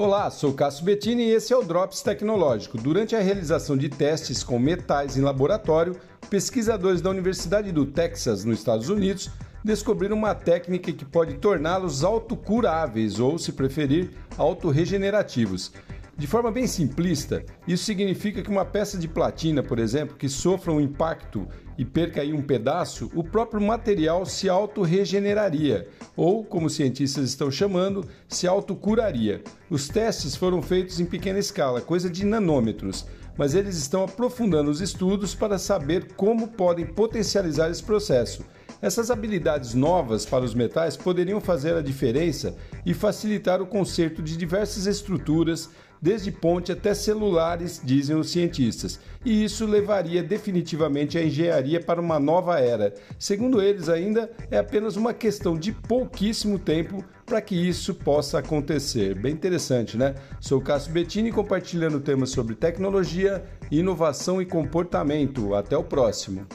Olá, sou Cássio Bettini e esse é o Drops Tecnológico. Durante a realização de testes com metais em laboratório, pesquisadores da Universidade do Texas, nos Estados Unidos, descobriram uma técnica que pode torná-los autocuráveis ou, se preferir, autorregenerativos. De forma bem simplista, isso significa que uma peça de platina, por exemplo, que sofra um impacto e perca aí um pedaço, o próprio material se autorregeneraria, ou, como cientistas estão chamando, se autocuraria. Os testes foram feitos em pequena escala, coisa de nanômetros, mas eles estão aprofundando os estudos para saber como podem potencializar esse processo. Essas habilidades novas para os metais poderiam fazer a diferença e facilitar o conserto de diversas estruturas, desde ponte até celulares, dizem os cientistas. E isso levaria definitivamente a engenharia para uma nova era. Segundo eles, ainda é apenas uma questão de pouquíssimo tempo para que isso possa acontecer. Bem interessante, né? Sou Cássio Bettini compartilhando temas sobre tecnologia, inovação e comportamento. Até o próximo.